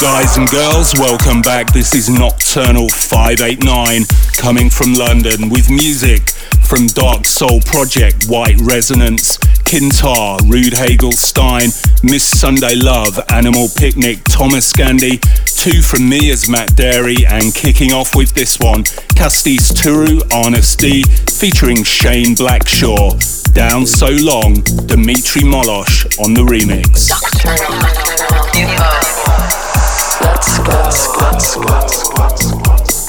guys and girls, welcome back. This is Nocturnal 589 coming from London with music from Dark Soul Project, White Resonance, Kintar, Ruede Hagelstein, Miss Sunday Love, Animal Picnic, Thomas Gandy, two from me as Matt Darey, and kicking off with this one, Kastis Torrau, Arnesty, featuring Shane Blackshaw. Down So Long, Dimitri Molosh on the remix. Let's go. Let's go. Let's go.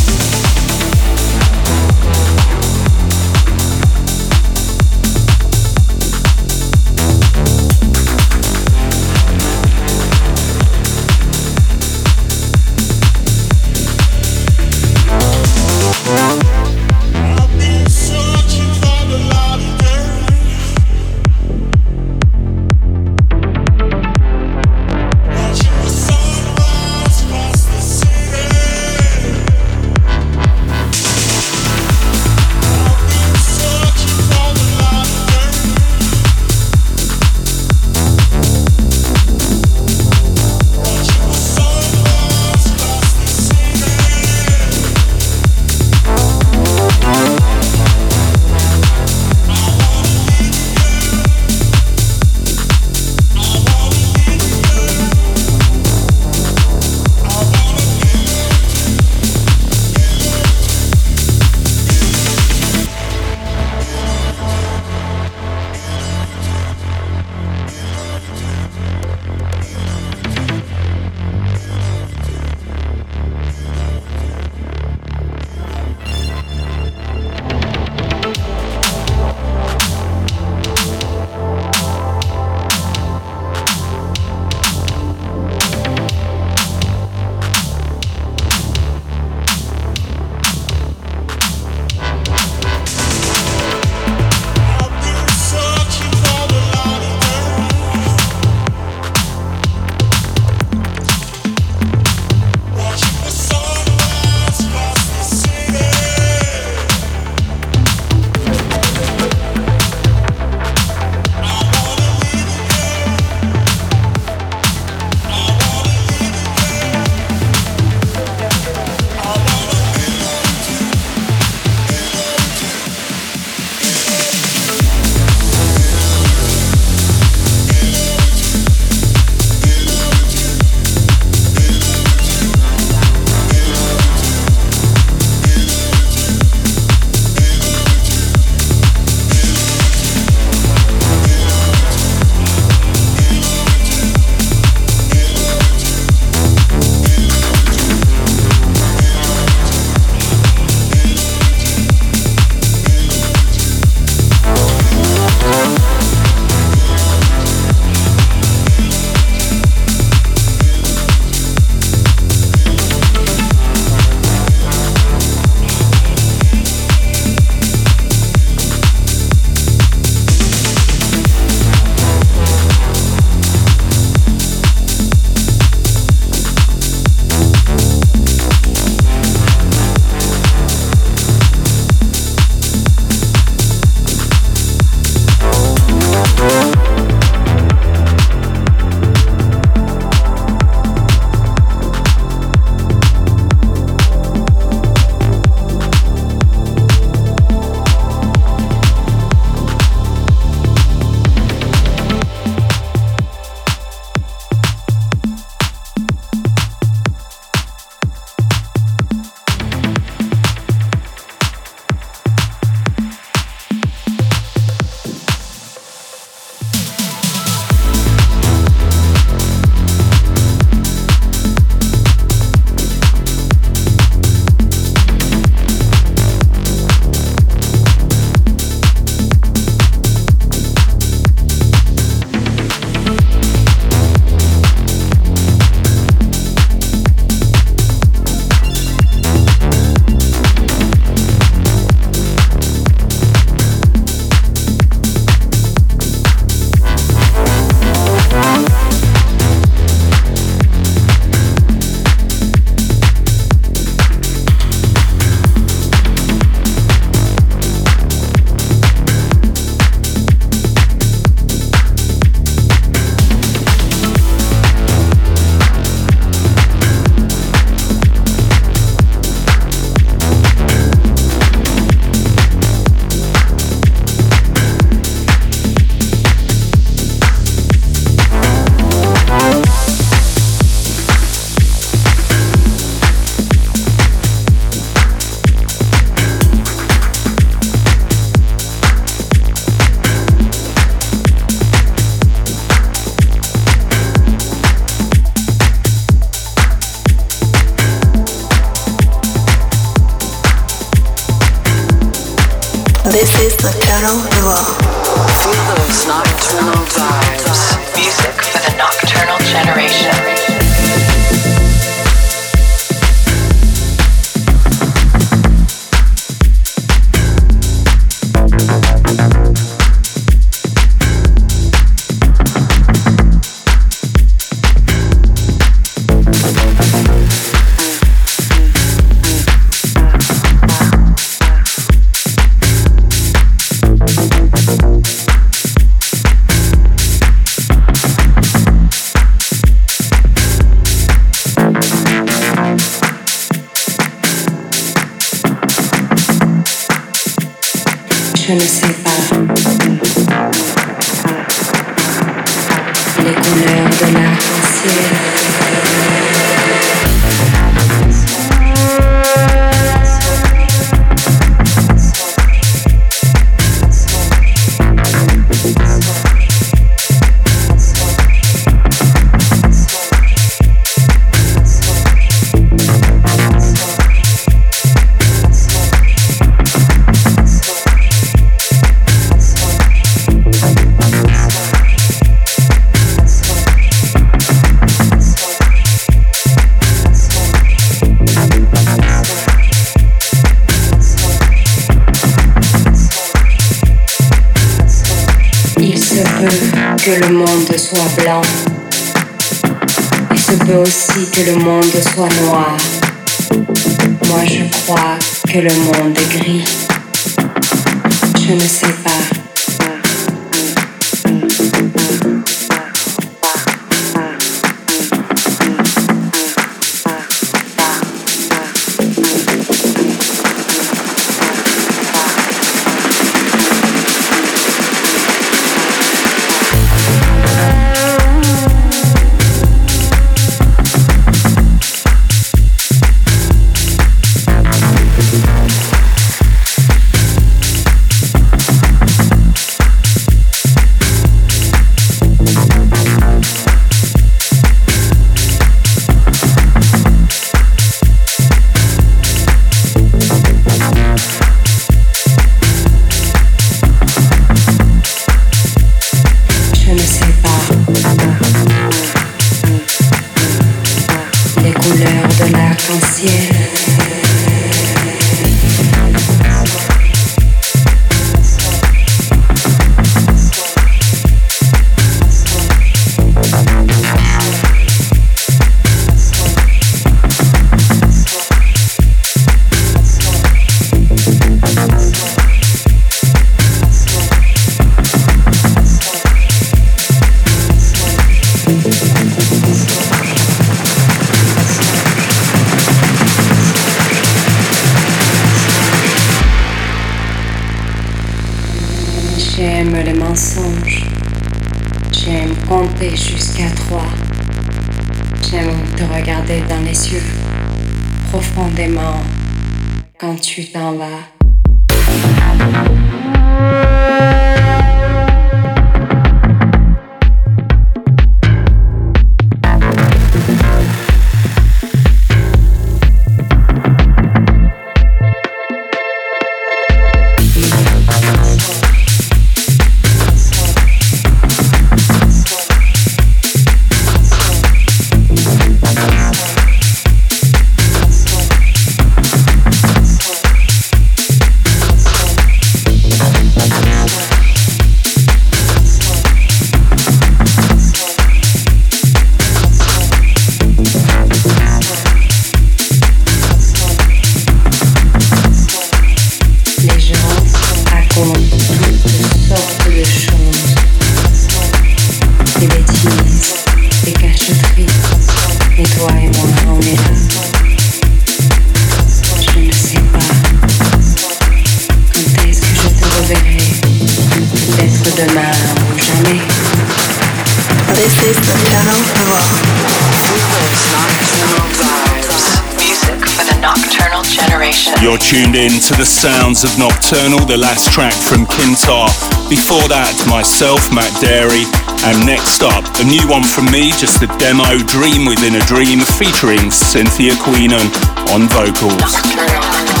Tuned in to the sounds of Nocturnal, the last track from Kintar. Before that, myself, Matt Darey, and next up, a new one from me, just a demo, Dream Within a Dream, featuring Cynthia Queenan on vocals.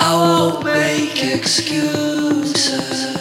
i'll make excuses.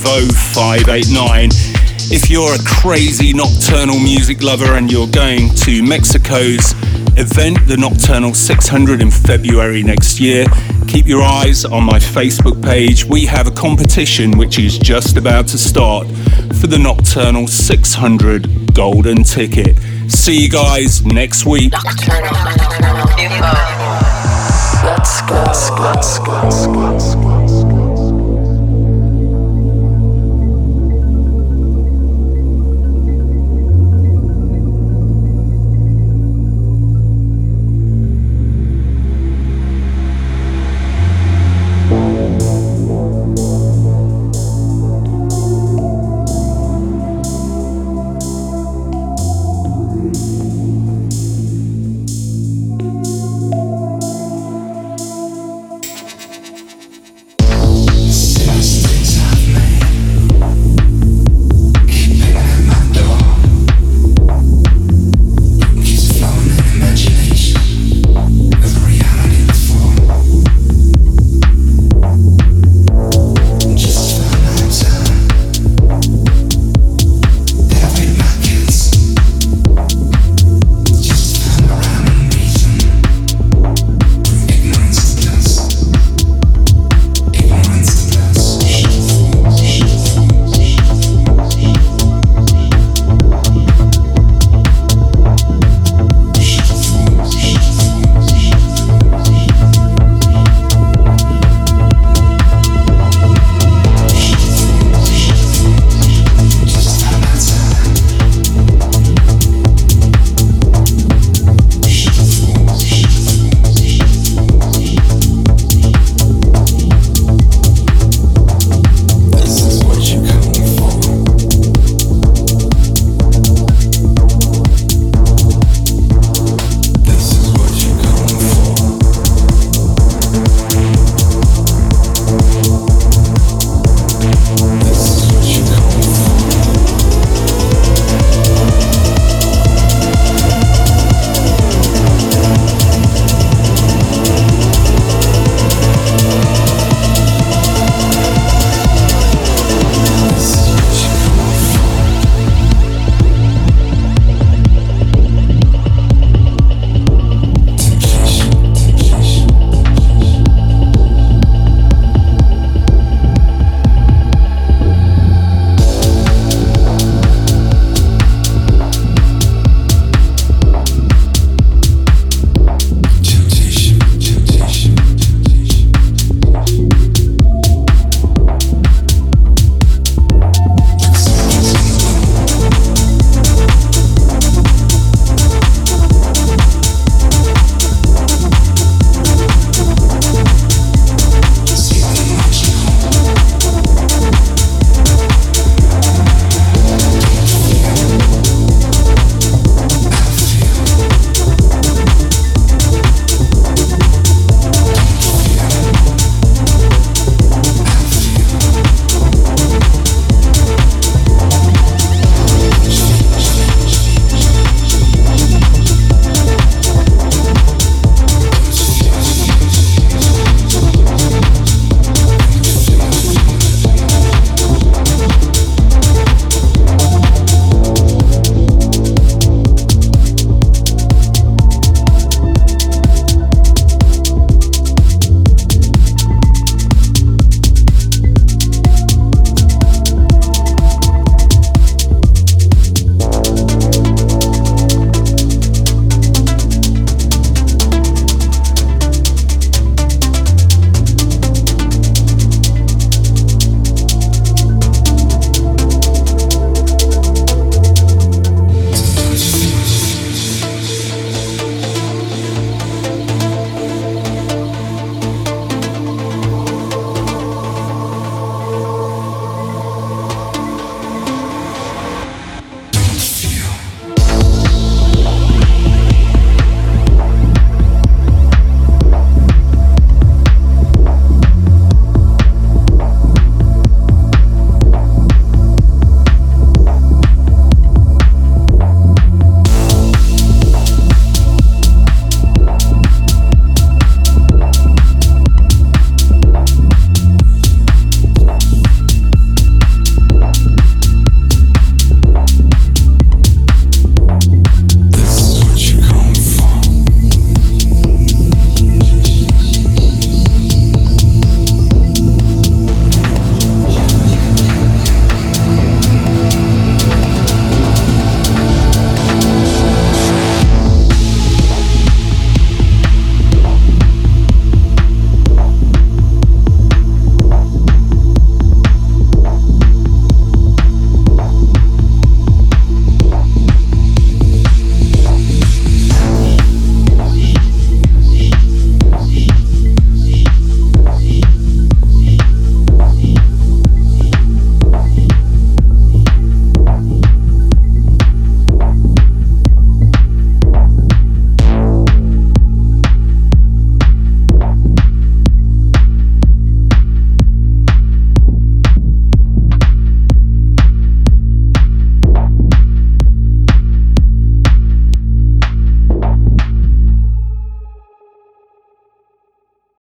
589. If you're a crazy nocturnal music lover and you're going to Mexico's event, the Nocturnal 600 in February next year, keep your eyes on my Facebook page. We have a competition which is just about to start for the Nocturnal 600 golden ticket. See you guys next week. Nocturnal.